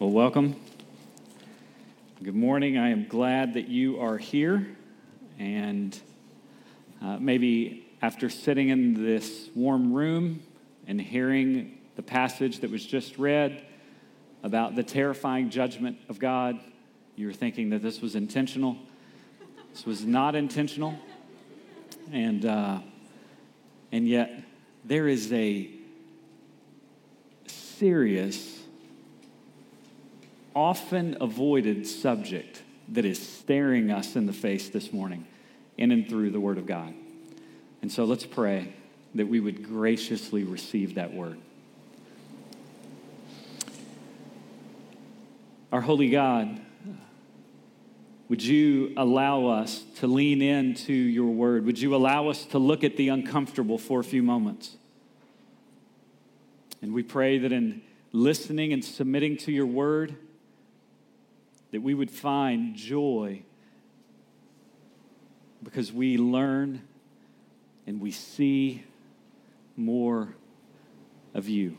Well, welcome. Good morning. I am glad that you are here. And uh, maybe after sitting in this warm room and hearing the passage that was just read about the terrifying judgment of God, you were thinking that this was intentional. This was not intentional. And, uh, and yet, there is a serious often avoided subject that is staring us in the face this morning in and through the Word of God. And so let's pray that we would graciously receive that Word. Our holy God, would you allow us to lean into your Word? Would you allow us to look at the uncomfortable for a few moments? And we pray that in listening and submitting to your Word, that we would find joy because we learn and we see more of you.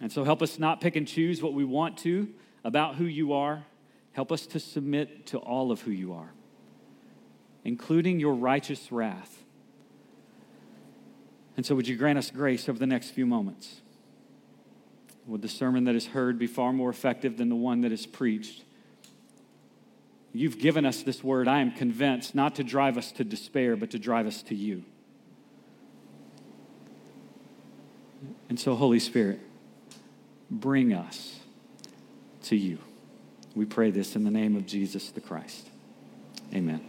And so help us not pick and choose what we want to about who you are. Help us to submit to all of who you are, including your righteous wrath. And so, would you grant us grace over the next few moments? Would the sermon that is heard be far more effective than the one that is preached? You've given us this word, I am convinced, not to drive us to despair, but to drive us to you. And so, Holy Spirit, bring us to you. We pray this in the name of Jesus the Christ. Amen.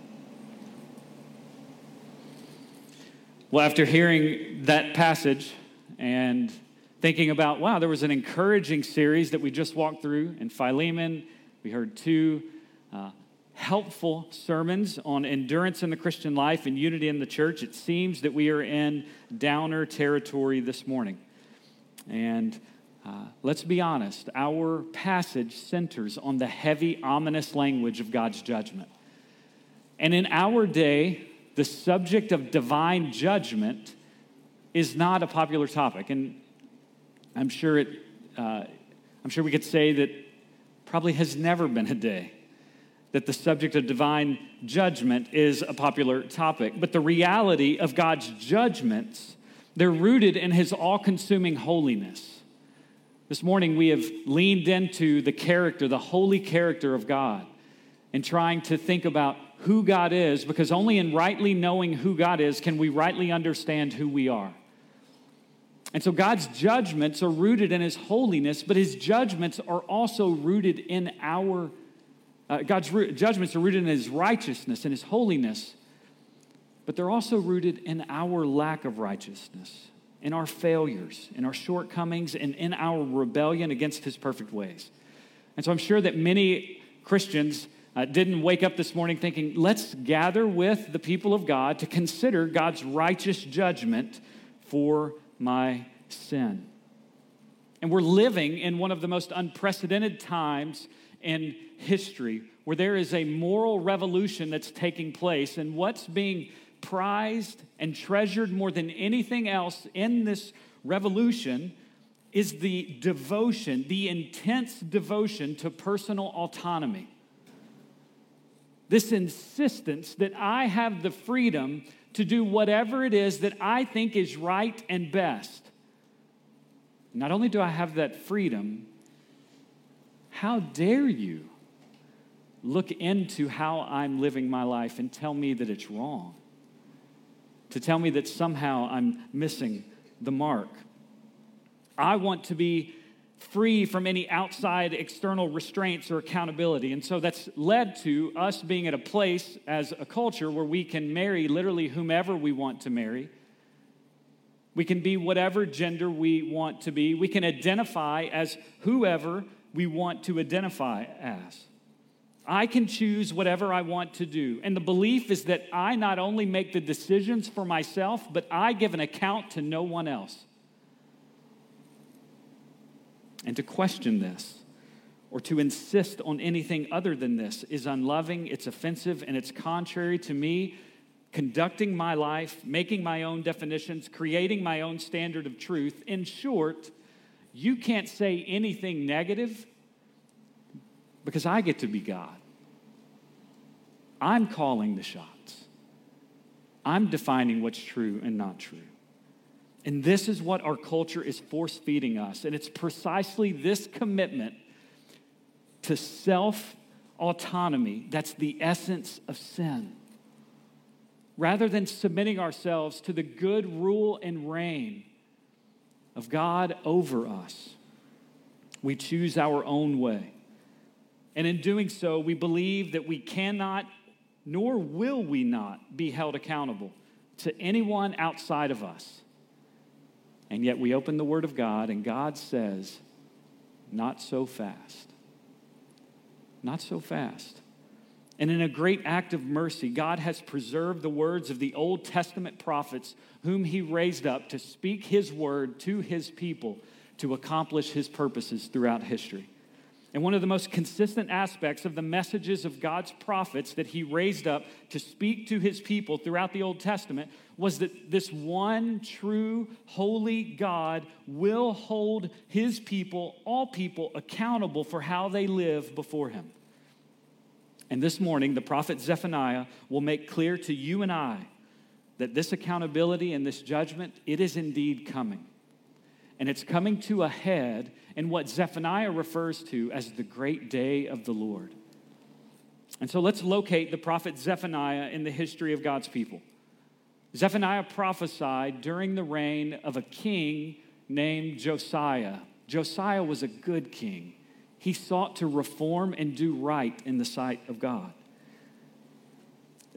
Well, after hearing that passage and thinking about, wow, there was an encouraging series that we just walked through in Philemon. We heard two uh, helpful sermons on endurance in the Christian life and unity in the church. It seems that we are in downer territory this morning. And uh, let's be honest, our passage centers on the heavy, ominous language of God's judgment. And in our day, the subject of divine judgment is not a popular topic. And I'm sure it, uh, I'm sure we could say that probably has never been a day that the subject of divine judgment is a popular topic. But the reality of God's judgments, they're rooted in his all-consuming holiness. This morning we have leaned into the character, the holy character of God, and trying to think about who God is, because only in rightly knowing who God is can we rightly understand who we are. And so God's judgments are rooted in his holiness, but his judgments are also rooted in our, uh, God's judgments are rooted in his righteousness and his holiness, but they're also rooted in our lack of righteousness, in our failures, in our shortcomings, and in our rebellion against his perfect ways. And so I'm sure that many Christians uh, didn't wake up this morning thinking, let's gather with the people of God to consider God's righteous judgment for my sin. And we're living in one of the most unprecedented times in history where there is a moral revolution that's taking place. And what's being prized and treasured more than anything else in this revolution is the devotion, the intense devotion to personal autonomy. This insistence that I have the freedom to do whatever it is that I think is right and best. Not only do I have that freedom, how dare you look into how I'm living my life and tell me that it's wrong? To tell me that somehow I'm missing the mark. I want to be free from any outside external restraints or accountability. And so that's led to us being at a place as a culture where we can marry literally whomever we want to marry. We can be whatever gender we want to be. We can identify as whoever we want to identify as. I can choose whatever I want to do. And the belief is that I not only make the decisions for myself, but I give an account to no one else. And to question this or to insist on anything other than this is unloving, it's offensive, and it's contrary to me conducting my life, making my own definitions, creating my own standard of truth. In short, you can't say anything negative because I get to be God. I'm calling the shots. I'm defining what's true and not true. And this is what our culture is force feeding us. And it's precisely this commitment to self autonomy that's the essence of sin. Rather than submitting ourselves to the good rule and reign of God over us, we choose our own way. And in doing so, we believe that we cannot, nor will we not, be held accountable to anyone outside of us. And yet we open the Word of God, and God says, Not so fast. Not so fast. And in a great act of mercy, God has preserved the words of the Old Testament prophets, whom He raised up to speak His word to His people to accomplish His purposes throughout history. And one of the most consistent aspects of the messages of God's prophets that he raised up to speak to his people throughout the Old Testament was that this one true, holy God will hold his people, all people, accountable for how they live before him. And this morning, the prophet Zephaniah will make clear to you and I that this accountability and this judgment, it is indeed coming. And it's coming to a head in what Zephaniah refers to as the great day of the Lord. And so let's locate the prophet Zephaniah in the history of God's people. Zephaniah prophesied during the reign of a king named Josiah. Josiah was a good king. He sought to reform and do right in the sight of God.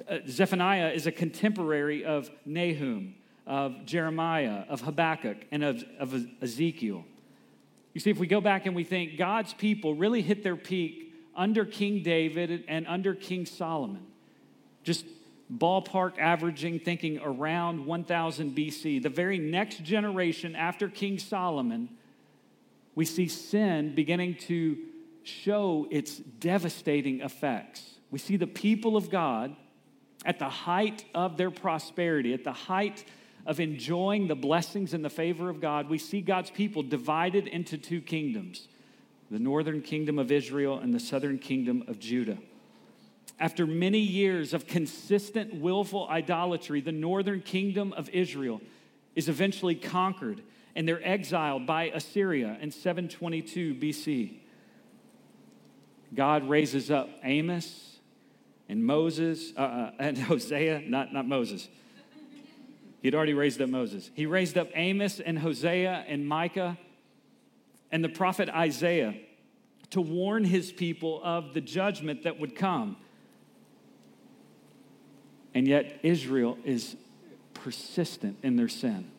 Uh, Zephaniah is a contemporary of Nahum, of Jeremiah, of Habakkuk, and of, of Ezekiel. You see, if we go back and we think God's people really hit their peak under King David and under King Solomon, just ballpark averaging, thinking around 1000 BC, the very next generation after King Solomon, we see sin beginning to show its devastating effects. We see the people of God at the height of their prosperity, at the height of enjoying the blessings and the favor of God, we see God's people divided into two kingdoms the northern kingdom of Israel and the southern kingdom of Judah. After many years of consistent, willful idolatry, the northern kingdom of Israel is eventually conquered and they're exiled by Assyria in 722 BC. God raises up Amos and Moses, uh, uh, and Hosea, not, not Moses, He'd already raised up Moses. He raised up Amos and Hosea and Micah and the prophet Isaiah to warn his people of the judgment that would come. And yet, Israel is persistent in their sin.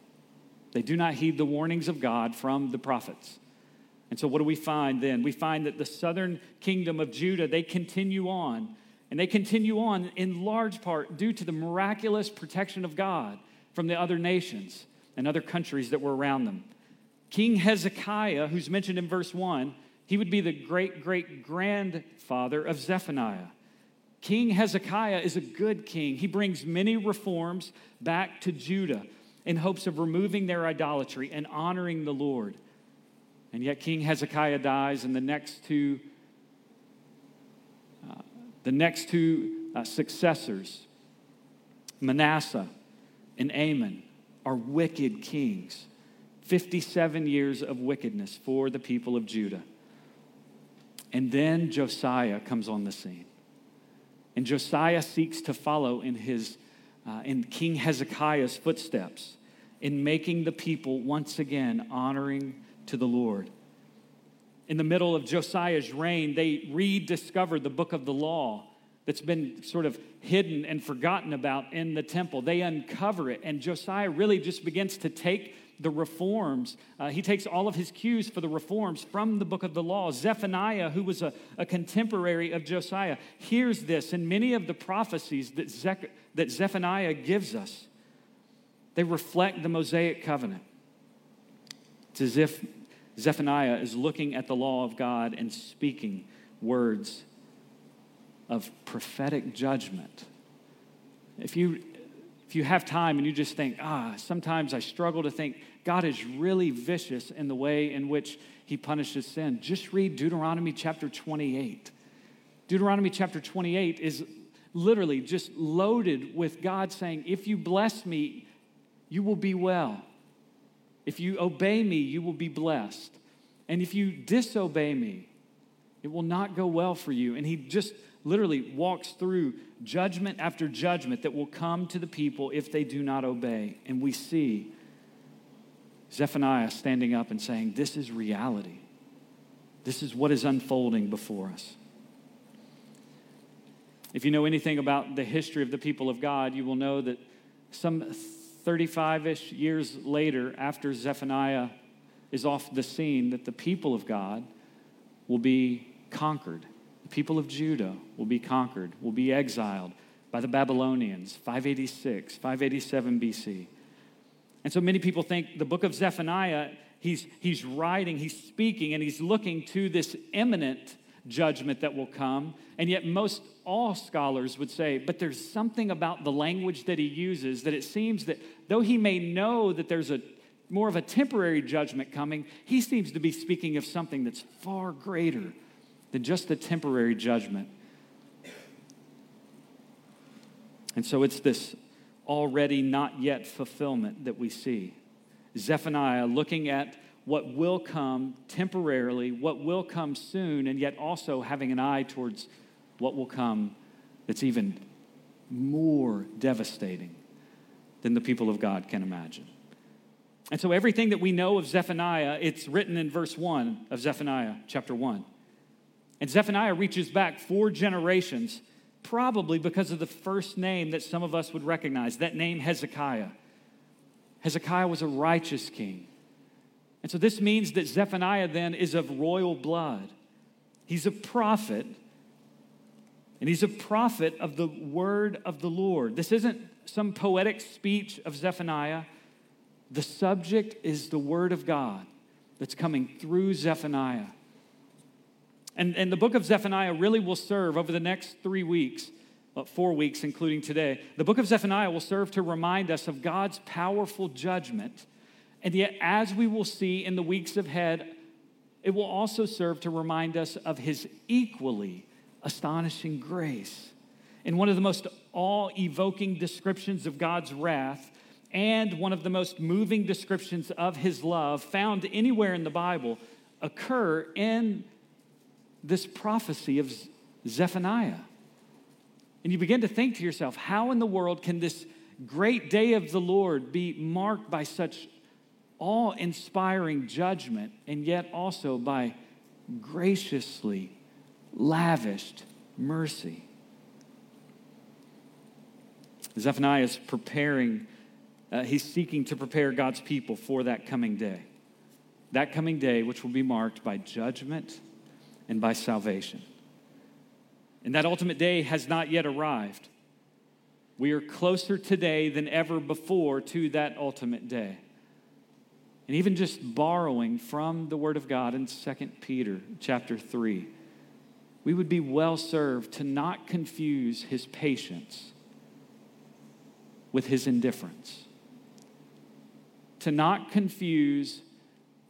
They do not heed the warnings of God from the prophets. And so, what do we find then? We find that the southern kingdom of Judah, they continue on. And they continue on in large part due to the miraculous protection of God from the other nations and other countries that were around them. King Hezekiah, who's mentioned in verse 1, he would be the great great grandfather of Zephaniah. King Hezekiah is a good king. He brings many reforms back to Judah in hopes of removing their idolatry and honoring the Lord. And yet, King Hezekiah dies, and the next two, uh, the next two uh, successors, Manasseh and Amon are wicked kings. 57 years of wickedness for the people of Judah. And then Josiah comes on the scene. And Josiah seeks to follow in, his, uh, in King Hezekiah's footsteps in making the people once again honoring to the Lord. In the middle of Josiah's reign, they rediscovered the book of the law that's been sort of hidden and forgotten about in the temple. They uncover it, and Josiah really just begins to take the reforms. Uh, he takes all of his cues for the reforms from the book of the law. Zephaniah, who was a, a contemporary of Josiah, hears this, and many of the prophecies that, Zech- that Zephaniah gives us, they reflect the Mosaic covenant. It's as if Zephaniah is looking at the law of God and speaking words of prophetic judgment. If you, if you have time and you just think, ah, sometimes I struggle to think God is really vicious in the way in which he punishes sin, just read Deuteronomy chapter 28. Deuteronomy chapter 28 is literally just loaded with God saying, If you bless me, you will be well. If you obey me, you will be blessed. And if you disobey me, it will not go well for you. And he just literally walks through judgment after judgment that will come to the people if they do not obey. And we see Zephaniah standing up and saying, This is reality. This is what is unfolding before us. If you know anything about the history of the people of God, you will know that some 35 ish years later, after Zephaniah is off the scene, that the people of God will be conquered. People of Judah will be conquered, will be exiled by the Babylonians, 586, 587 BC. And so many people think the book of Zephaniah, he's, he's writing, he's speaking, and he's looking to this imminent judgment that will come. And yet, most all scholars would say, but there's something about the language that he uses that it seems that though he may know that there's a more of a temporary judgment coming, he seems to be speaking of something that's far greater than just the temporary judgment. And so it's this already not yet fulfillment that we see. Zephaniah looking at what will come temporarily, what will come soon, and yet also having an eye towards what will come that's even more devastating than the people of God can imagine. And so everything that we know of Zephaniah, it's written in verse 1 of Zephaniah chapter 1. And Zephaniah reaches back four generations, probably because of the first name that some of us would recognize, that name Hezekiah. Hezekiah was a righteous king. And so this means that Zephaniah then is of royal blood. He's a prophet, and he's a prophet of the word of the Lord. This isn't some poetic speech of Zephaniah. The subject is the word of God that's coming through Zephaniah. And, and the book of Zephaniah really will serve over the next three weeks, well, four weeks, including today. The book of Zephaniah will serve to remind us of God's powerful judgment and yet, as we will see in the weeks ahead, it will also serve to remind us of his equally astonishing grace. In one of the most awe evoking descriptions of God's wrath, and one of the most moving descriptions of his love found anywhere in the Bible, occur in this prophecy of Zephaniah. And you begin to think to yourself, how in the world can this great day of the Lord be marked by such awe inspiring judgment, and yet also by graciously lavished mercy. Zephaniah is preparing, uh, he's seeking to prepare God's people for that coming day. That coming day, which will be marked by judgment and by salvation. And that ultimate day has not yet arrived. We are closer today than ever before to that ultimate day and even just borrowing from the word of god in 2 peter chapter 3 we would be well served to not confuse his patience with his indifference to not confuse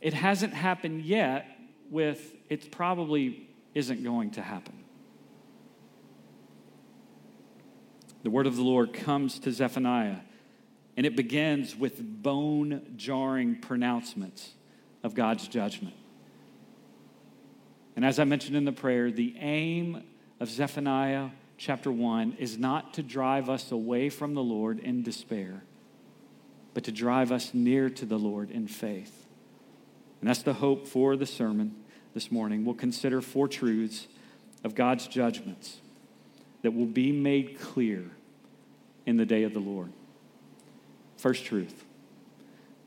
it hasn't happened yet with it probably isn't going to happen the word of the lord comes to zephaniah and it begins with bone jarring pronouncements of God's judgment. And as I mentioned in the prayer, the aim of Zephaniah chapter 1 is not to drive us away from the Lord in despair, but to drive us near to the Lord in faith. And that's the hope for the sermon this morning. We'll consider four truths of God's judgments that will be made clear in the day of the Lord. First truth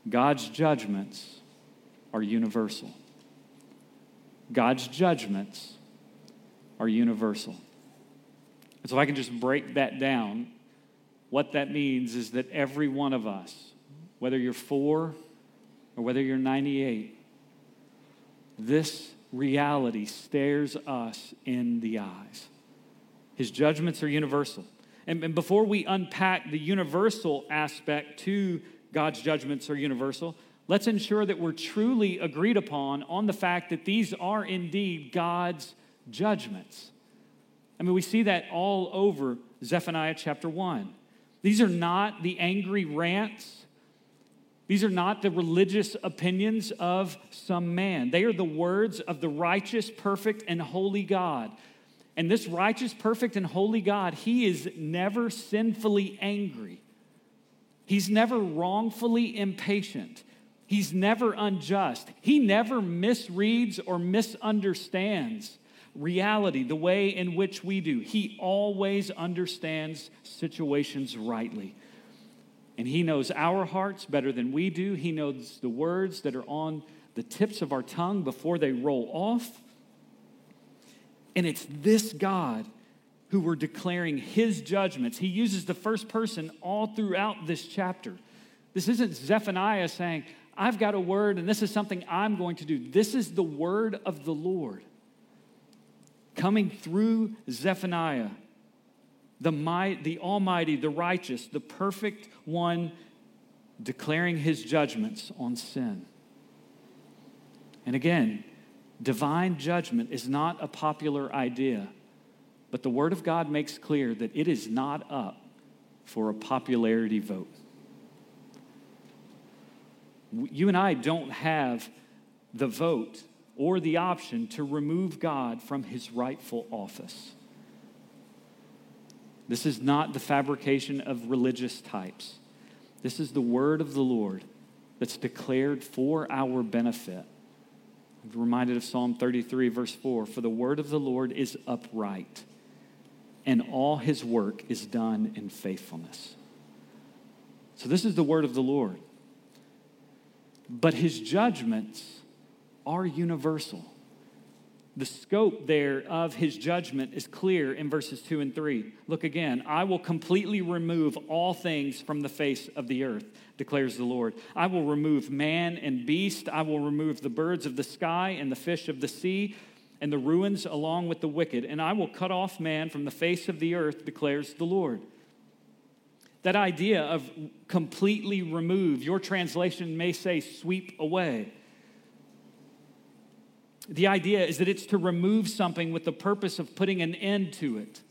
God's judgments are universal. God's judgments are universal. And so, if I can just break that down, what that means is that every one of us, whether you're four or whether you're 98, this reality stares us in the eyes. His judgments are universal. And, before we unpack the universal aspect to God's judgments are universal, let's ensure that we're truly agreed upon on the fact that these are indeed God's judgments. I mean, we see that all over Zephaniah chapter 1. These are not the angry rants. These are not the religious opinions of some man. They are the words of the righteous, perfect, and holy God. And this righteous, perfect, and holy God, He is never sinfully angry. He's never wrongfully impatient. He's never unjust. He never misreads or misunderstands reality the way in which we do. He always understands situations rightly. And He knows our hearts better than we do. He knows the words that are on the tips of our tongue before they roll off. And it's this God who we're declaring His judgments. He uses the first person all throughout this chapter. This isn't Zephaniah saying, I've got a word and this is something I'm going to do. This is the word of the Lord coming through Zephaniah, the, might, the Almighty, the righteous, the perfect one, declaring his judgments on sin. And again, divine judgment is not a popular idea, but the Word of God makes clear that it is not up for a popularity vote. You and I don't have the vote or the option to remove God from his rightful office. This is not the fabrication of religious types. This is the word of the Lord that's declared for our benefit. I'm reminded of Psalm 33, verse 4 For the word of the Lord is upright, and all his work is done in faithfulness. So, this is the word of the Lord. But his judgments are universal. The scope there of his judgment is clear in verses 2 and 3. Look again. I will completely remove all things from the face of the earth, declares the Lord. I will remove man and beast. I will remove the birds of the sky and the fish of the sea and the ruins along with the wicked. And I will cut off man from the face of the earth, declares the Lord. That idea of completely remove, your translation may say sweep away. The idea is that it's to remove something with the purpose of putting an end to it.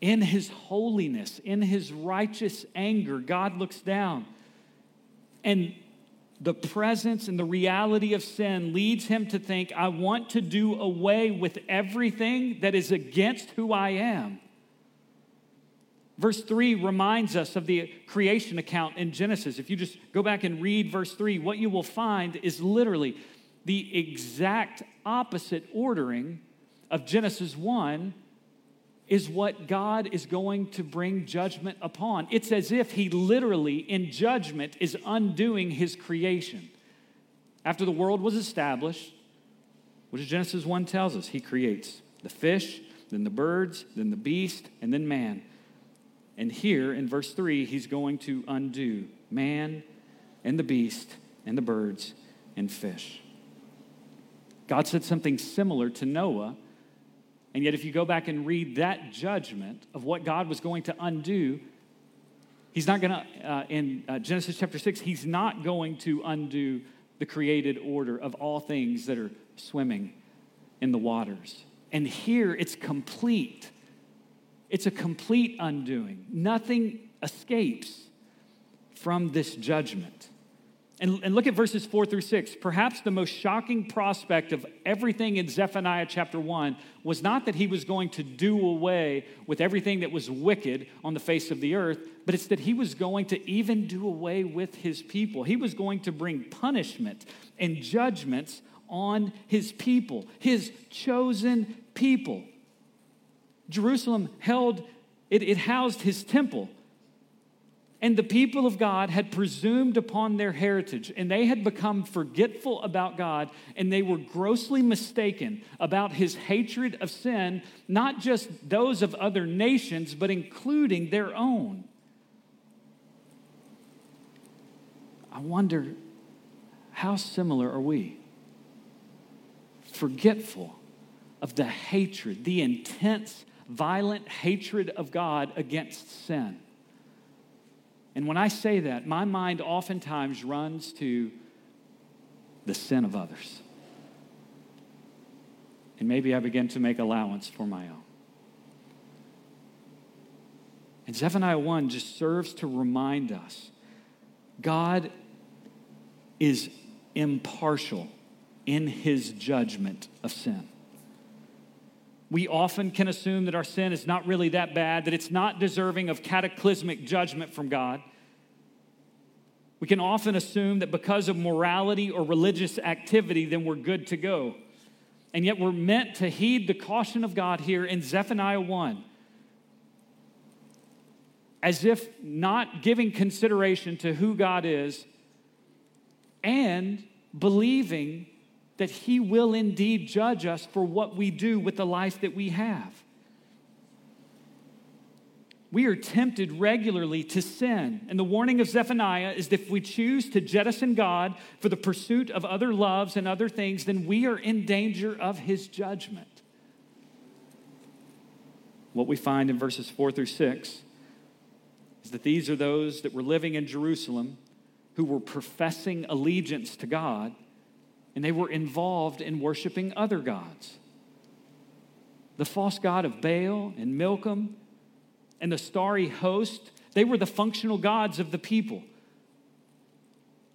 In his holiness, in his righteous anger, God looks down. And the presence and the reality of sin leads him to think, I want to do away with everything that is against who I am. Verse 3 reminds us of the creation account in Genesis. If you just go back and read verse 3, what you will find is literally the exact opposite ordering of Genesis 1 is what God is going to bring judgment upon. It's as if He literally, in judgment, is undoing His creation. After the world was established, what does Genesis 1 tells us? He creates the fish, then the birds, then the beast, and then man. And here in verse 3, He's going to undo man and the beast and the birds and fish. God said something similar to Noah. And yet, if you go back and read that judgment of what God was going to undo, He's not going to, uh, in uh, Genesis chapter 6, He's not going to undo the created order of all things that are swimming in the waters. And here it's complete. It's a complete undoing. Nothing escapes from this judgment. And, and look at verses four through six. Perhaps the most shocking prospect of everything in Zephaniah chapter one was not that he was going to do away with everything that was wicked on the face of the earth, but it's that he was going to even do away with his people. He was going to bring punishment and judgments on his people, his chosen people. Jerusalem held, it, it housed his temple. And the people of God had presumed upon their heritage, and they had become forgetful about God, and they were grossly mistaken about his hatred of sin, not just those of other nations, but including their own. I wonder how similar are we? Forgetful of the hatred, the intense violent hatred of God against sin. And when I say that, my mind oftentimes runs to the sin of others. And maybe I begin to make allowance for my own. And Zephaniah 1 just serves to remind us God is impartial in his judgment of sin. We often can assume that our sin is not really that bad, that it's not deserving of cataclysmic judgment from God. We can often assume that because of morality or religious activity, then we're good to go. And yet we're meant to heed the caution of God here in Zephaniah 1 as if not giving consideration to who God is and believing that He will indeed judge us for what we do with the life that we have. We are tempted regularly to sin. And the warning of Zephaniah is that if we choose to jettison God for the pursuit of other loves and other things, then we are in danger of his judgment. What we find in verses 4 through 6 is that these are those that were living in Jerusalem who were professing allegiance to God and they were involved in worshiping other gods. The false god of Baal and Milcom and the starry host, they were the functional gods of the people.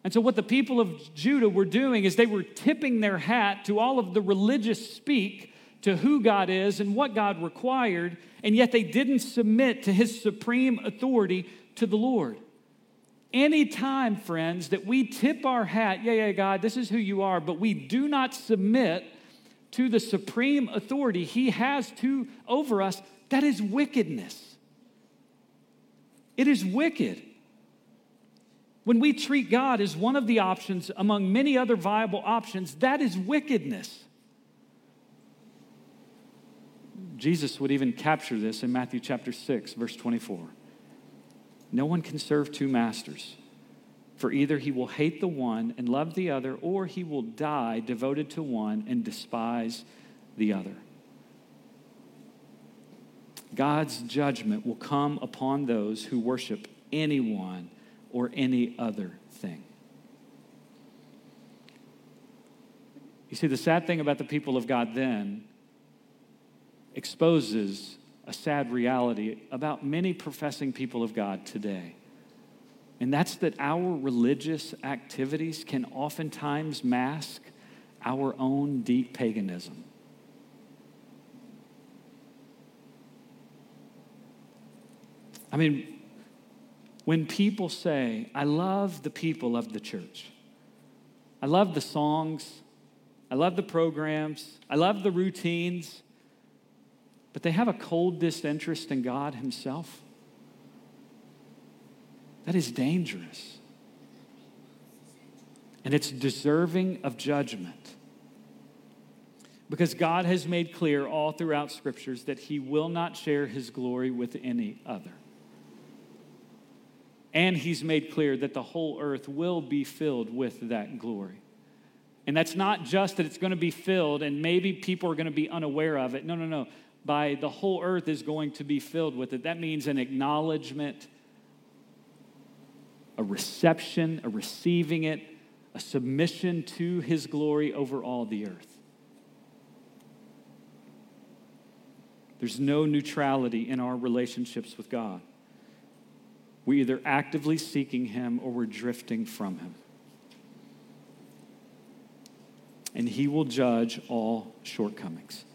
And so, what the people of Judah were doing is they were tipping their hat to all of the religious speak to who God is and what God required, and yet they didn't submit to his supreme authority to the Lord. Anytime, friends, that we tip our hat, yeah, yeah, God, this is who you are, but we do not submit to the supreme authority he has to over us, that is wickedness. It is wicked. When we treat God as one of the options among many other viable options, that is wickedness. Jesus would even capture this in Matthew chapter 6, verse 24. No one can serve two masters, for either he will hate the one and love the other, or he will die devoted to one and despise the other. God's judgment will come upon those who worship anyone or any other thing. You see, the sad thing about the people of God then exposes a sad reality about many professing people of God today. And that's that our religious activities can oftentimes mask our own deep paganism. I mean, when people say, I love the people of the church, I love the songs, I love the programs, I love the routines, but they have a cold disinterest in God Himself, that is dangerous. And it's deserving of judgment. Because God has made clear all throughout scriptures that He will not share His glory with any other. And he's made clear that the whole earth will be filled with that glory. And that's not just that it's going to be filled and maybe people are going to be unaware of it. No, no, no. By the whole earth is going to be filled with it. That means an acknowledgement, a reception, a receiving it, a submission to his glory over all the earth. There's no neutrality in our relationships with God. We're either actively seeking Him or we're drifting from Him. And He will judge all shortcomings.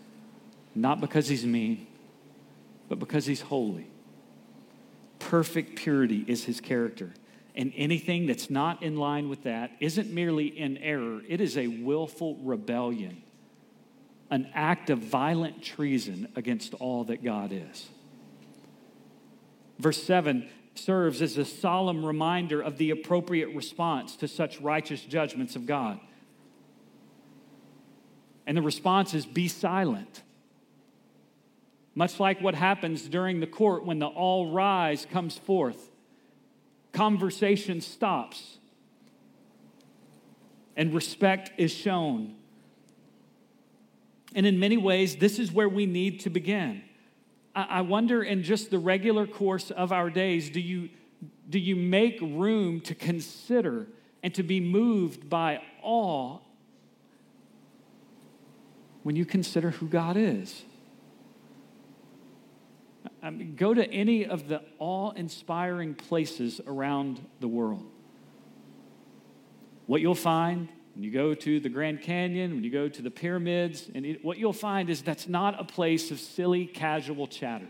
Not because He's mean, but because He's holy. Perfect purity is His character. And anything that's not in line with that isn't merely in error, it is a willful rebellion, an act of violent treason against all that God is. Verse 7 serves as a solemn reminder of the appropriate response to such righteous judgments of God. And the response is be silent. Much like what happens during the court when the all rise comes forth, conversation stops and respect is shown. And in many ways, this is where we need to begin. I wonder in just the regular course of our days, do you, do you make room to consider and to be moved by awe when you consider who God is? Mean, go to any of the awe inspiring places around the world. What you'll find when you go to the Grand Canyon, when you go to the pyramids, and it, what you'll find is that's not a place of silly, casual chatter.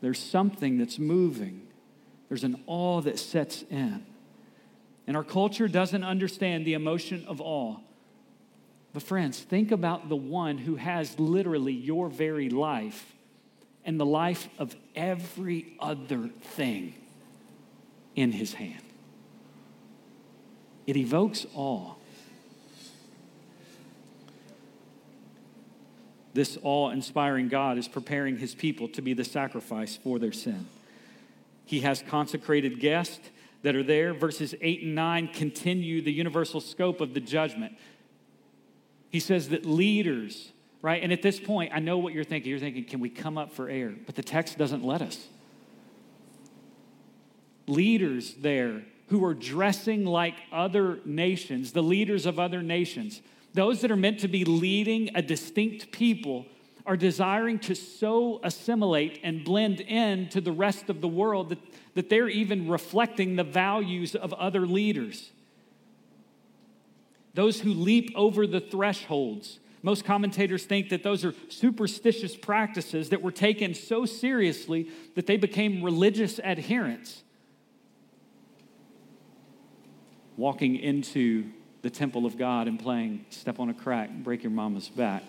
There's something that's moving, there's an awe that sets in. And our culture doesn't understand the emotion of awe. But, friends, think about the one who has literally your very life and the life of every other thing in his hand. It evokes awe. This awe inspiring God is preparing his people to be the sacrifice for their sin. He has consecrated guests that are there. Verses 8 and 9 continue the universal scope of the judgment. He says that leaders, right? And at this point, I know what you're thinking. You're thinking, can we come up for air? But the text doesn't let us. Leaders there who are dressing like other nations, the leaders of other nations, those that are meant to be leading a distinct people, are desiring to so assimilate and blend in to the rest of the world that, that they're even reflecting the values of other leaders. Those who leap over the thresholds. Most commentators think that those are superstitious practices that were taken so seriously that they became religious adherents. walking into the temple of God and playing Step on a Crack, Break Your Mama's Back.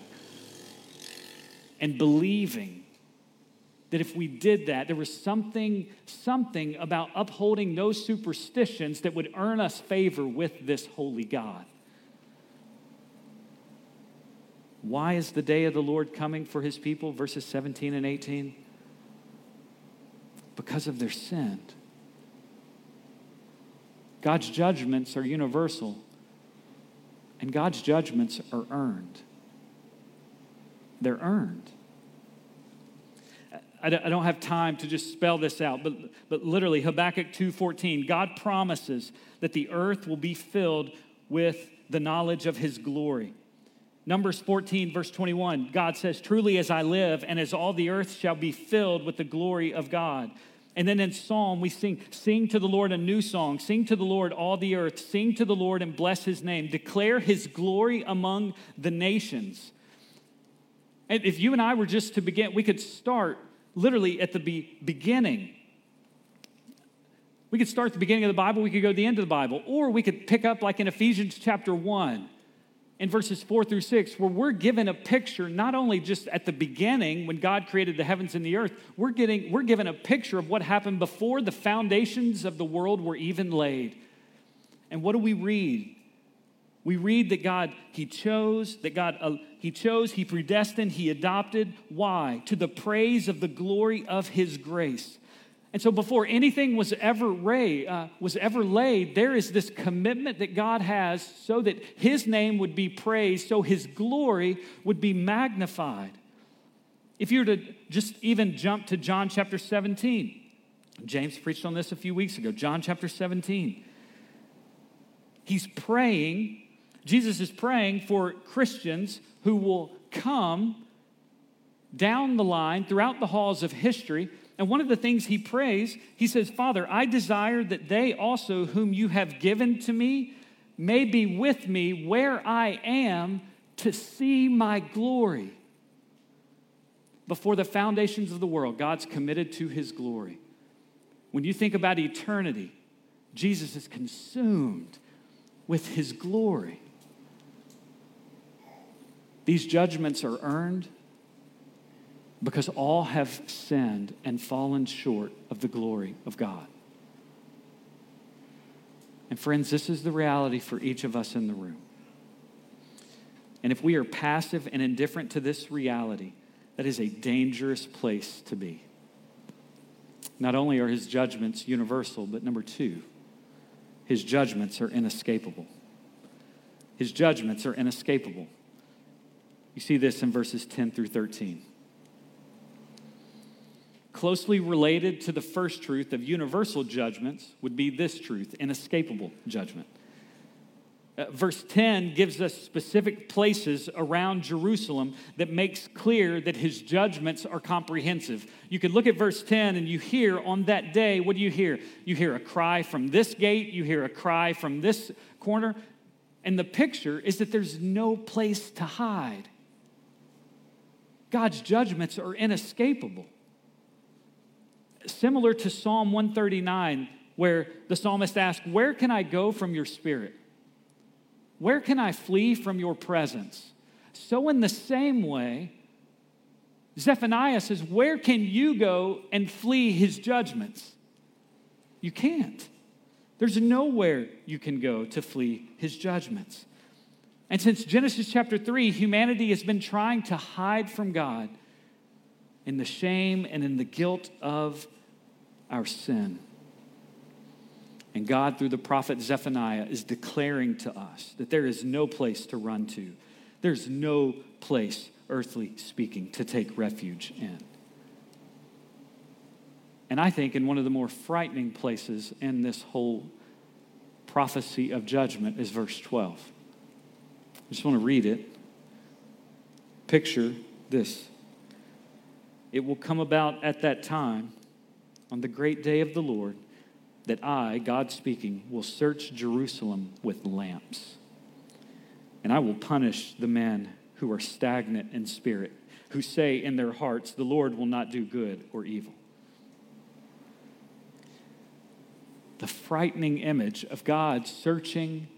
And believing that if we did that, there was something, something about upholding those superstitions that would earn us favor with this holy God. Why is the day of the Lord coming for his people? Verses 17 and 18. Because of their sin. God's judgments are universal, and God's judgments are earned. They're earned. I don't have time to just spell this out, but, but literally, Habakkuk 2.14, God promises that the earth will be filled with the knowledge of his glory. Numbers 14, verse 21, God says, Truly as I live, and as all the earth shall be filled with the glory of God. And then in Psalm, we sing, Sing to the Lord a new song. Sing to the Lord all the earth. Sing to the Lord and bless his name. Declare his glory among the nations. And if you and I were just to begin, we could start literally at the be- beginning. We could start the beginning of the Bible, we could go to the end of the Bible, or we could pick up like in Ephesians chapter 1 in verses four through six, where we're given a picture not only just at the beginning when God created the heavens and the earth, we're, getting, we're given a picture of what happened before the foundations of the world were even laid. And what do we read? We read that God, He chose, that God, uh, He chose, He predestined, He adopted. Why? To the praise of the glory of His grace. And so, before anything was ever, ray, uh, was ever laid, there is this commitment that God has so that His name would be praised, so His glory would be magnified. If you were to just even jump to John chapter 17, James preached on this a few weeks ago. John chapter 17. He's praying, Jesus is praying for Christians who will come down the line throughout the halls of history and one of the things he prays, he says, Father, I desire that they also, whom you have given to me, may be with me where I am to see my glory. Before the foundations of the world, God's committed to his glory. When you think about eternity, Jesus is consumed with his glory. These judgments are earned because all have sinned and fallen short of the glory of God. And friends, this is the reality for each of us in the room. And if we are passive and indifferent to this reality, that is a dangerous place to be. Not only are his judgments universal, but number two, his judgments are inescapable. His judgments are inescapable. You see this in verses 10 through 13. Closely related to the first truth of universal judgments would be this truth inescapable judgment. Uh, verse 10 gives us specific places around Jerusalem that makes clear that his judgments are comprehensive. You could look at verse 10 and you hear on that day, what do you hear? You hear a cry from this gate, you hear a cry from this corner, and the picture is that there's no place to hide. God's judgments are inescapable. Similar to Psalm 139, where the psalmist asks, Where can I go from your spirit? Where can I flee from your presence? So, in the same way, Zephaniah says, Where can you go and flee his judgments? You can't. There's nowhere you can go to flee his judgments. And since Genesis chapter 3, humanity has been trying to hide from God in the shame and in the guilt of our sin. And God, through the prophet Zephaniah, is declaring to us that there is no place to run to. There's no place, earthly speaking, to take refuge in. And I think in one of the more frightening places in this whole prophecy of judgment is verse 12. I just want to read it. Picture this. It will come about at that time, on the great day of the Lord that I, God speaking, will search Jerusalem with lamps. And I will punish the men who are stagnant in spirit, who say in their hearts, The Lord will not do good or evil. The frightening image of God searching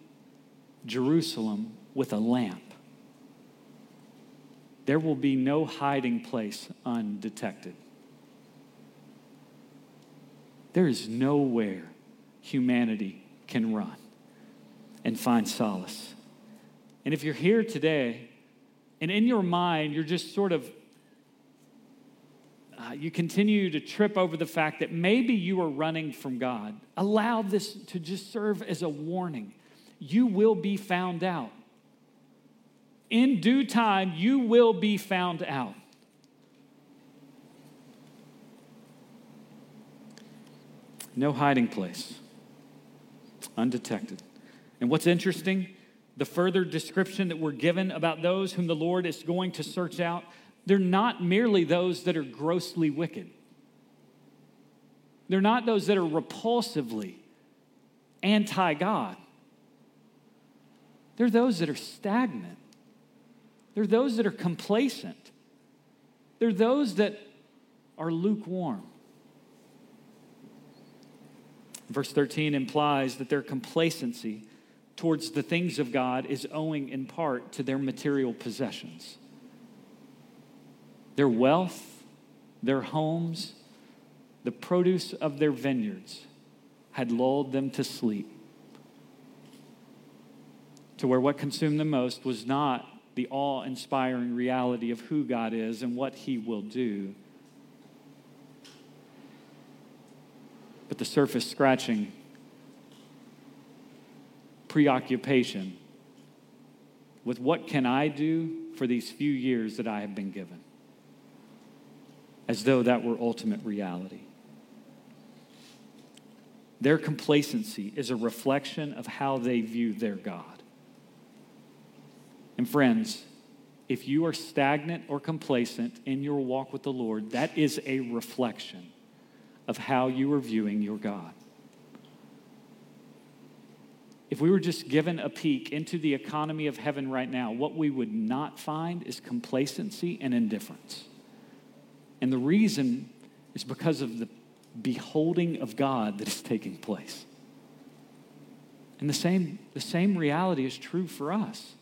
Jerusalem with a lamp. There will be no hiding place undetected. There is nowhere humanity can run and find solace. And if you're here today and in your mind you're just sort of, uh, you continue to trip over the fact that maybe you are running from God, allow this to just serve as a warning. You will be found out. In due time, you will be found out. No hiding place, undetected. And what's interesting, the further description that we're given about those whom the Lord is going to search out, they're not merely those that are grossly wicked. They're not those that are repulsively anti God. They're those that are stagnant. They're those that are complacent. They're those that are lukewarm. Verse 13 implies that their complacency towards the things of God is owing in part to their material possessions. Their wealth, their homes, the produce of their vineyards had lulled them to sleep. To where what consumed them most was not the awe inspiring reality of who God is and what He will do, but the surface scratching preoccupation with what can I do for these few years that I have been given, as though that were ultimate reality. Their complacency is a reflection of how they view their God. And friends, if you are stagnant or complacent in your walk with the Lord, that is a reflection of how you are viewing your God. If we were just given a peek into the economy of heaven right now, what we would not find is complacency and indifference. And the reason is because of the beholding of God that is taking place. And the same, the same reality is true for us.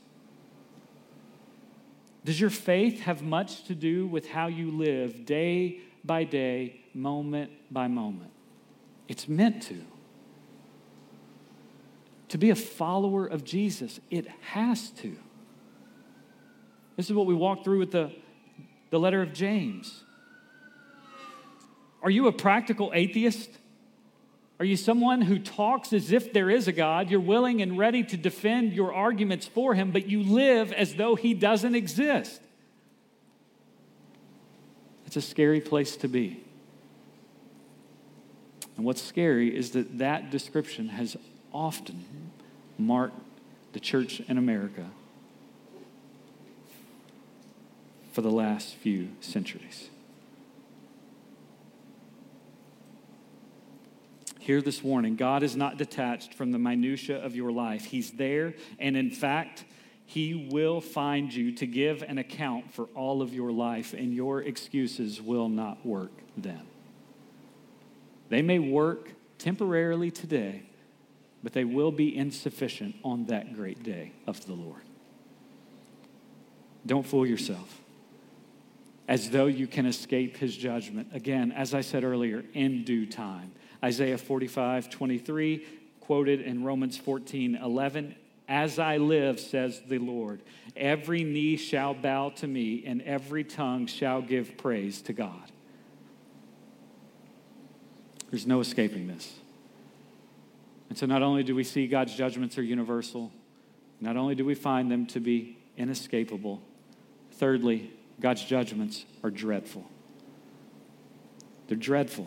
Does your faith have much to do with how you live day by day, moment by moment. It's meant to. To be a follower of Jesus, it has to. This is what we walk through with the, the letter of James. Are you a practical atheist? Are you someone who talks as if there is a God? You're willing and ready to defend your arguments for him, but you live as though he doesn't exist. It's a scary place to be. And what's scary is that that description has often marked the church in America for the last few centuries. Hear this warning God is not detached from the minutitia of your life. He's there, and in fact, He will find you to give an account for all of your life, and your excuses will not work then. They may work temporarily today, but they will be insufficient on that great day of the Lord. Don't fool yourself as though you can escape his judgment. Again, as I said earlier, in due time. Isaiah 45, 23, quoted in Romans 14, 11. As I live, says the Lord, every knee shall bow to me, and every tongue shall give praise to God. There's no escaping this. And so, not only do we see God's judgments are universal, not only do we find them to be inescapable, thirdly, God's judgments are dreadful. They're dreadful.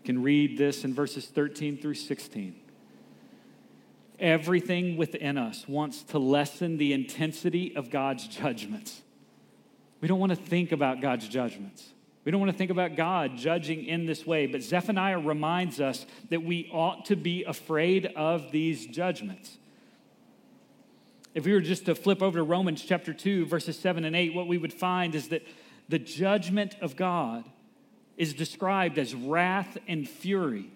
You can read this in verses 13 through 16. Everything within us wants to lessen the intensity of God's judgments. We don't want to think about God's judgments. We don't want to think about God judging in this way, but Zephaniah reminds us that we ought to be afraid of these judgments. If we were just to flip over to Romans chapter 2, verses 7 and 8, what we would find is that the judgment of God is described as wrath and fury.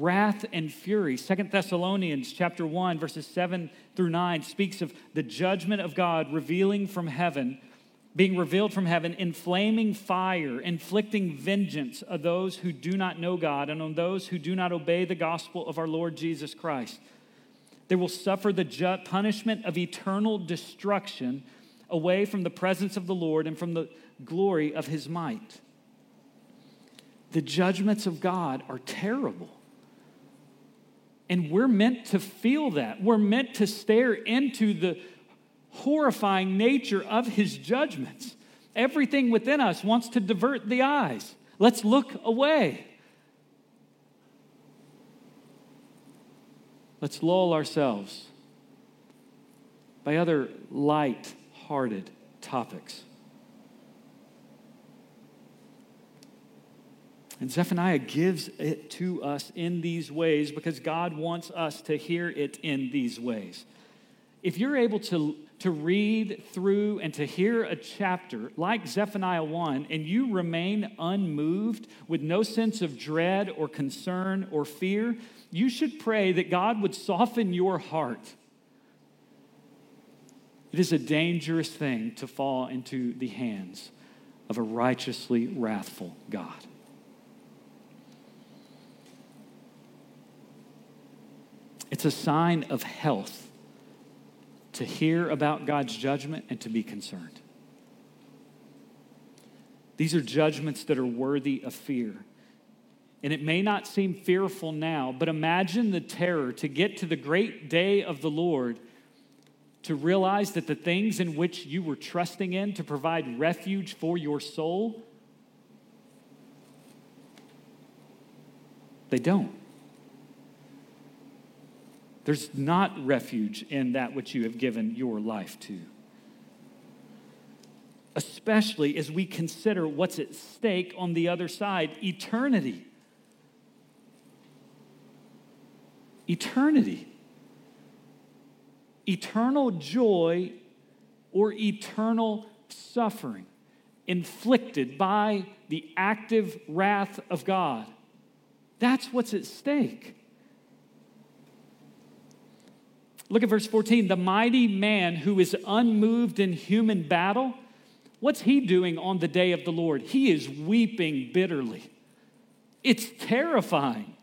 Wrath and fury. Second Thessalonians chapter 1, verses 7 through 9 speaks of the judgment of God revealing from heaven being revealed from heaven in flaming fire, inflicting vengeance on those who do not know God and on those who do not obey the gospel of our Lord Jesus Christ. They will suffer the ju- punishment of eternal destruction away from the presence of the Lord and from the glory of his might. The judgments of God are terrible. And we're meant to feel that. We're meant to stare into the horrifying nature of his judgments. Everything within us wants to divert the eyes. Let's look away. Let's lull ourselves by other light hearted topics. And Zephaniah gives it to us in these ways because God wants us to hear it in these ways. If you're able to to read through and to hear a chapter like Zephaniah 1 and you remain unmoved with no sense of dread or concern or fear, you should pray that God would soften your heart. It is a dangerous thing to fall into the hands of a righteously wrathful God. It's a sign of health to hear about God's judgment and to be concerned. These are judgments that are worthy of fear. And it may not seem fearful now, but imagine the terror to get to the great day of the Lord, to realize that the things in which you were trusting in to provide refuge for your soul, they don't. There's not refuge in that which you have given your life to. Especially as we consider what's at stake on the other side eternity. Eternity. Eternal joy or eternal suffering inflicted by the active wrath of God. That's what's at stake. Look at verse 14. The mighty man who is unmoved in human battle, what's he doing on the day of the Lord? He is weeping bitterly. It's terrifying.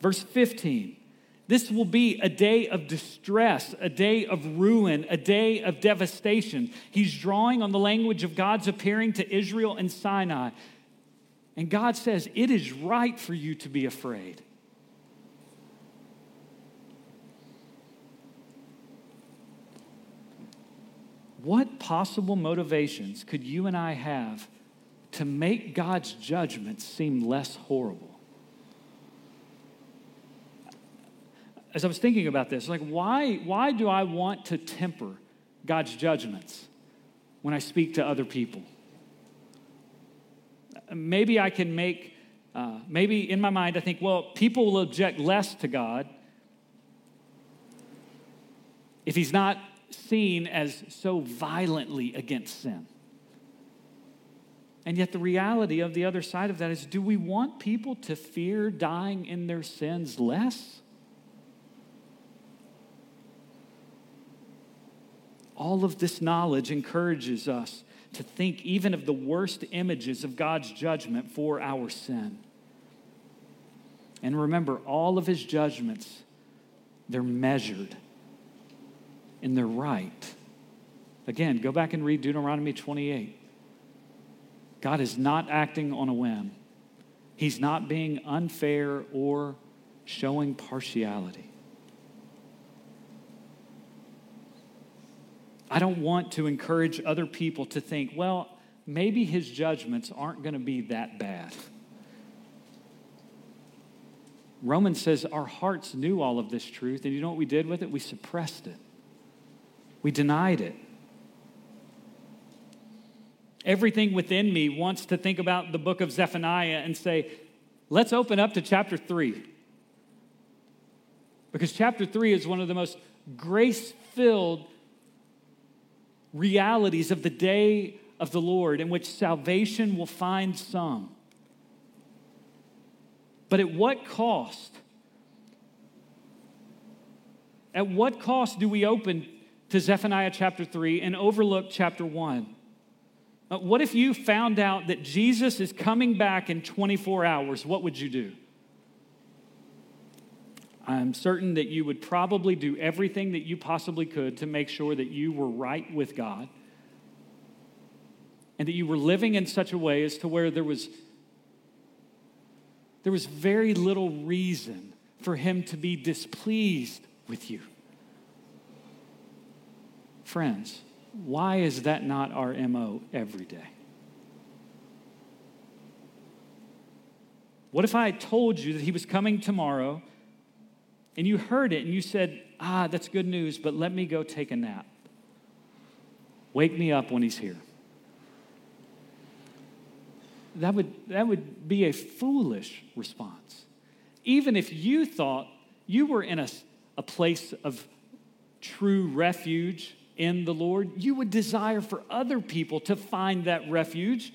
Verse 15. This will be a day of distress, a day of ruin, a day of devastation. He's drawing on the language of God's appearing to Israel and Sinai. And God says, It is right for you to be afraid. What possible motivations could you and I have to make God's judgment seem less horrible? As I was thinking about this, like, why, why do I want to temper God's judgments when I speak to other people? Maybe I can make, uh, maybe in my mind, I think, well, people will object less to God if he's not seen as so violently against sin. And yet, the reality of the other side of that is do we want people to fear dying in their sins less? All of this knowledge encourages us to think even of the worst images of God's judgment for our sin. And remember, all of his judgments, they're measured and they're right. Again, go back and read Deuteronomy 28. God is not acting on a whim, He's not being unfair or showing partiality. I don't want to encourage other people to think, well, maybe his judgments aren't going to be that bad. Romans says our hearts knew all of this truth, and you know what we did with it? We suppressed it, we denied it. Everything within me wants to think about the book of Zephaniah and say, let's open up to chapter 3. Because chapter 3 is one of the most grace filled realities of the day of the Lord in which salvation will find some. But at what cost? At what cost do we open to Zephaniah chapter 3 and overlook chapter 1? Uh, what if you found out that Jesus is coming back in 24 hours? What would you do? I'm certain that you would probably do everything that you possibly could to make sure that you were right with God and that you were living in such a way as to where there was there was very little reason for him to be displeased with you. Friends, why is that not our MO every day? What if I told you that he was coming tomorrow and you heard it and you said, Ah, that's good news, but let me go take a nap? Wake me up when he's here. That would, that would be a foolish response. Even if you thought you were in a, a place of true refuge in the Lord, you would desire for other people to find that refuge.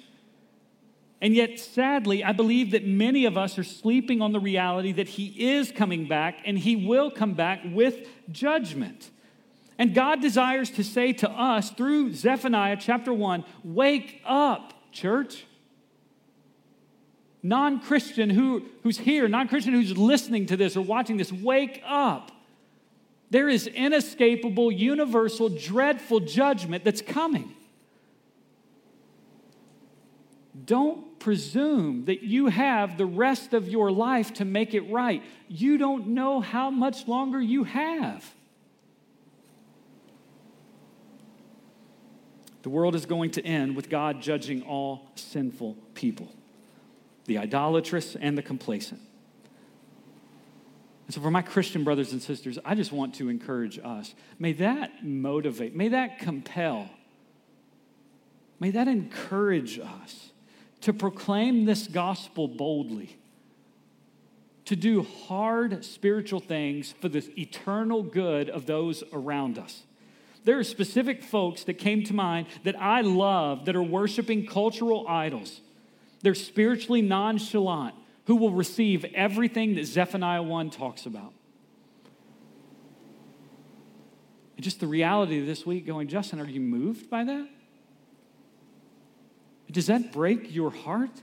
And yet, sadly, I believe that many of us are sleeping on the reality that He is coming back and He will come back with judgment. And God desires to say to us through Zephaniah chapter 1 Wake up, church. Non Christian who, who's here, non Christian who's listening to this or watching this, wake up. There is inescapable, universal, dreadful judgment that's coming. Don't presume that you have the rest of your life to make it right. You don't know how much longer you have. The world is going to end with God judging all sinful people the idolatrous and the complacent. And so, for my Christian brothers and sisters, I just want to encourage us. May that motivate, may that compel, may that encourage us to proclaim this gospel boldly, to do hard spiritual things for the eternal good of those around us. There are specific folks that came to mind that I love that are worshiping cultural idols. They're spiritually nonchalant who will receive everything that Zephaniah 1 talks about. And just the reality of this week going, Justin, are you moved by that? Does that break your heart?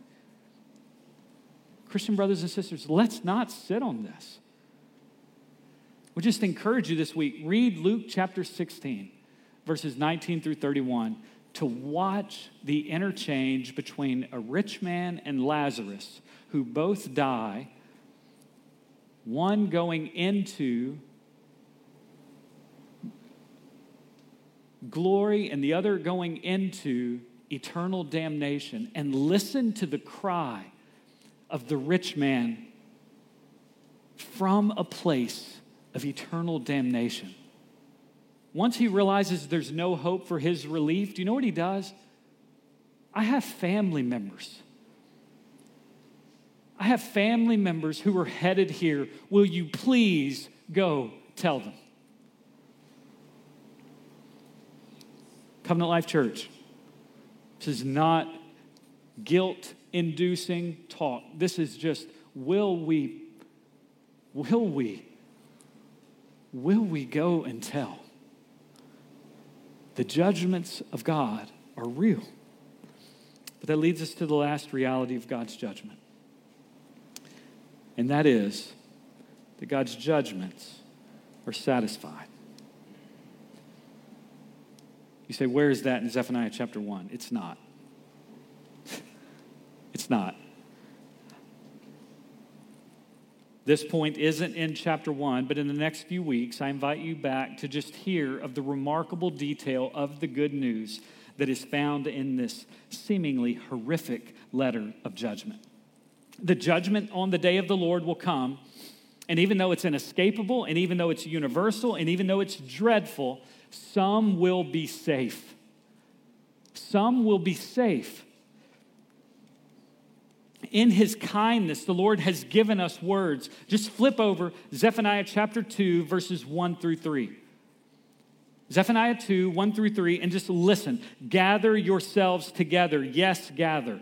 Christian brothers and sisters, let's not sit on this. We just encourage you this week read Luke chapter 16, verses 19 through 31, to watch the interchange between a rich man and Lazarus who both die, one going into glory and the other going into eternal damnation. And listen to the cry of the rich man from a place of eternal damnation. Once he realizes there's no hope for his relief, do you know what he does? I have family members. I have family members who are headed here. Will you please go tell them? Covenant Life Church. This is not guilt inducing talk. This is just will we, will we, will we go and tell? The judgments of God are real. But that leads us to the last reality of God's judgment. And that is that God's judgments are satisfied. You say, where is that in Zephaniah chapter 1? It's not. it's not. This point isn't in chapter 1, but in the next few weeks, I invite you back to just hear of the remarkable detail of the good news that is found in this seemingly horrific letter of judgment. The judgment on the day of the Lord will come, and even though it's inescapable, and even though it's universal, and even though it's dreadful, some will be safe. Some will be safe. In his kindness, the Lord has given us words. Just flip over Zephaniah chapter 2, verses 1 through 3. Zephaniah 2, 1 through 3, and just listen. Gather yourselves together. Yes, gather.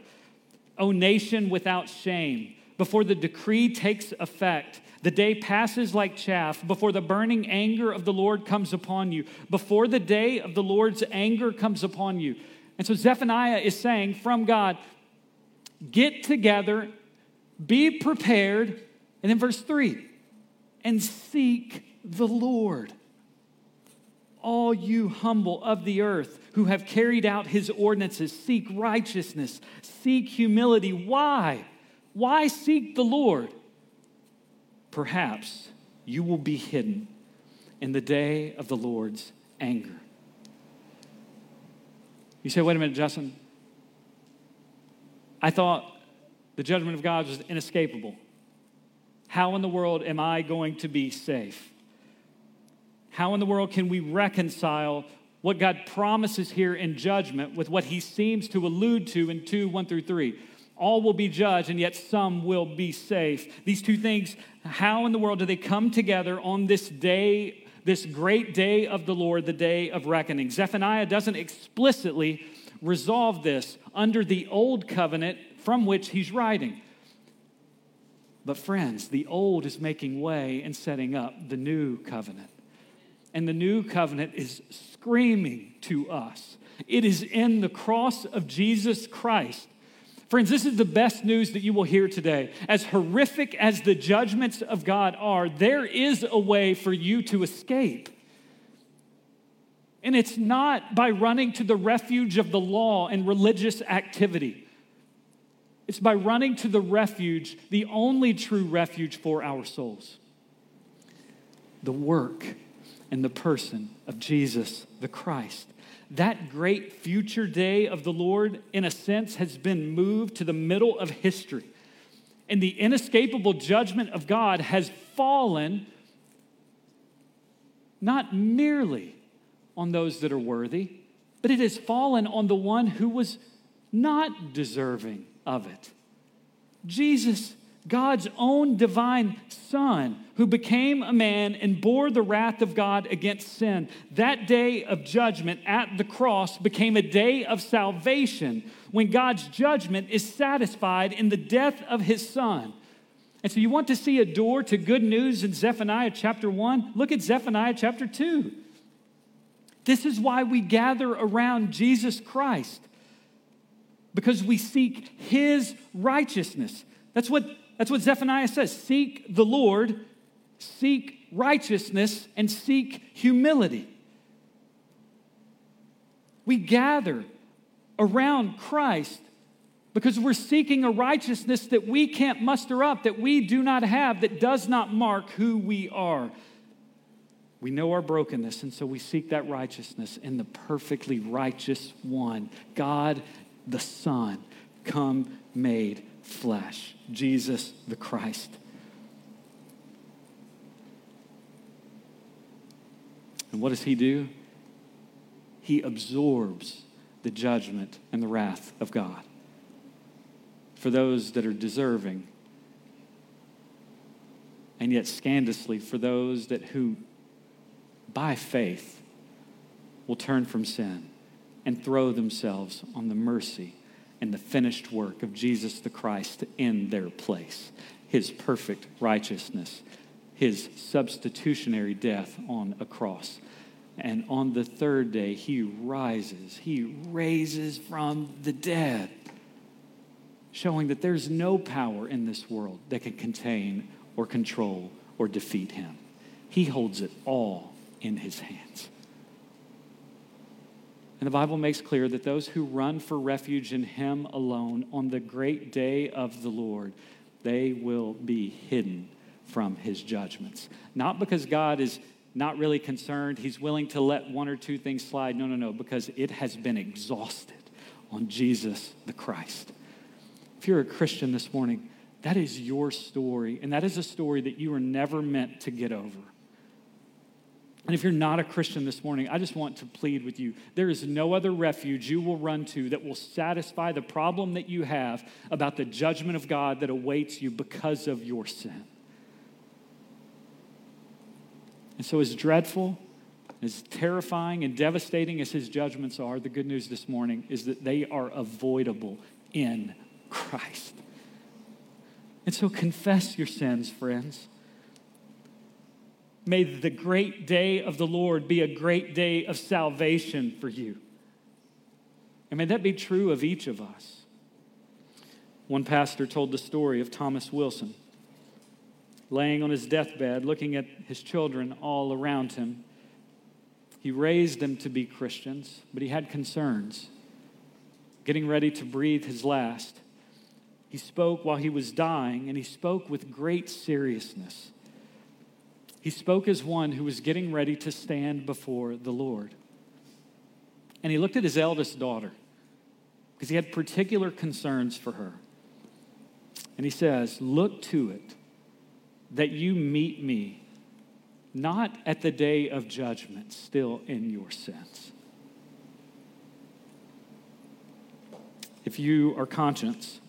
O nation without shame, before the decree takes effect the day passes like chaff before the burning anger of the Lord comes upon you, before the day of the Lord's anger comes upon you. And so Zephaniah is saying from God, get together, be prepared. And then verse 3 and seek the Lord. All you humble of the earth who have carried out his ordinances, seek righteousness, seek humility. Why? Why seek the Lord? perhaps you will be hidden in the day of the Lord's anger. You say, wait a minute, Justin. I thought the judgment of God was inescapable. How in the world am I going to be safe? How in the world can we reconcile what God promises here in judgment with what he seems to allude to in 2 1 through 3? All will be judged, and yet some will be safe. These two things, how in the world do they come together on this day, this great day of the Lord, the day of reckoning? Zephaniah doesn't explicitly resolve this under the old covenant from which he's writing. But, friends, the old is making way and setting up the new covenant. And the new covenant is screaming to us. It is in the cross of Jesus Christ Friends, this is the best news that you will hear today. As horrific as the judgments of God are, there is a way for you to escape. And it's not by running to the refuge of the law and religious activity. It's by running to the refuge, the only true refuge for our souls the work and the person of Jesus the Christ that great future day of the Lord, in a sense, has been moved to the middle of history. And the inescapable judgment of God has fallen not merely on those that are worthy, but it has fallen on the one who was not deserving of it. Jesus God's own divine Son, who became a man and bore the wrath of God against sin. That day of judgment at the cross became a day of salvation when God's judgment is satisfied in the death of his Son. And so, you want to see a door to good news in Zephaniah chapter 1? Look at Zephaniah chapter 2. This is why we gather around Jesus Christ, because we seek his righteousness. That's what that's what Zephaniah says seek the Lord, seek righteousness, and seek humility. We gather around Christ because we're seeking a righteousness that we can't muster up, that we do not have, that does not mark who we are. We know our brokenness, and so we seek that righteousness in the perfectly righteous one, God the Son, come made flesh, Jesus the Christ. And what does he do? He absorbs the judgment and the wrath of God for those that are deserving and yet scandalously for those that who by faith will turn from sin and throw themselves on the mercy and the finished work of Jesus the Christ in their place, his perfect righteousness, his substitutionary death on a cross. And on the third day, he rises, he raises from the dead, showing that there's no power in this world that can contain or control or defeat him. He holds it all in his hands. And the Bible makes clear that those who run for refuge in him alone on the great day of the Lord, they will be hidden from his judgments. Not because God is not really concerned, he's willing to let one or two things slide. No, no, no, because it has been exhausted on Jesus the Christ. If you're a Christian this morning, that is your story, and that is a story that you were never meant to get over. And if you're not a Christian this morning, I just want to plead with you. There is no other refuge you will run to that will satisfy the problem that you have about the judgment of God that awaits you because of your sin. And so, as dreadful, as terrifying, and devastating as his judgments are, the good news this morning is that they are avoidable in Christ. And so confess your sins, friends. May the great day of the Lord be a great day of salvation for you. And may that be true of each of us. One pastor told the story of Thomas Wilson laying on his deathbed, looking at his children all around him. He raised them to be Christians, but he had concerns. Getting ready to breathe his last, he spoke while he was dying, and he spoke with great seriousness. He spoke as one who was getting ready to stand before the Lord. And he looked at his eldest daughter because he had particular concerns for her. And he says, Look to it that you meet me not at the day of judgment, still in your sins. If you are conscious,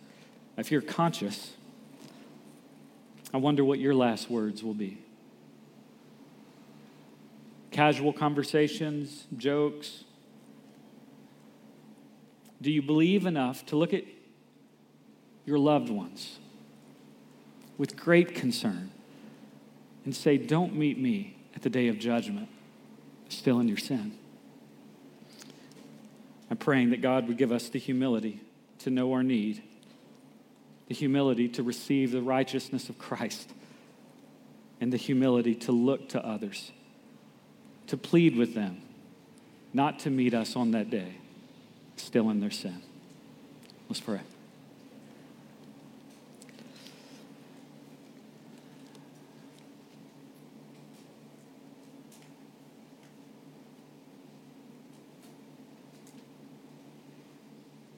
if you're conscious, I wonder what your last words will be. Casual conversations, jokes. Do you believe enough to look at your loved ones with great concern and say, Don't meet me at the day of judgment, still in your sin? I'm praying that God would give us the humility to know our need the humility to receive the righteousness of Christ, and the humility to look to others, to plead with them, not to meet us on that day, still in their sin. Let's pray.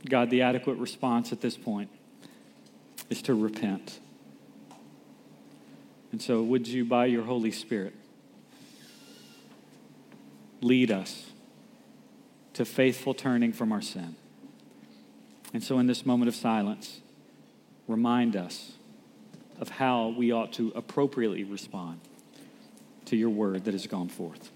God, the adequate response at this point is to repent. And so, would you, by your Holy Spirit, lead us to faithful turning from our sin? And so, in this moment of silence, remind us of how we ought to appropriately respond to your word that has gone forth.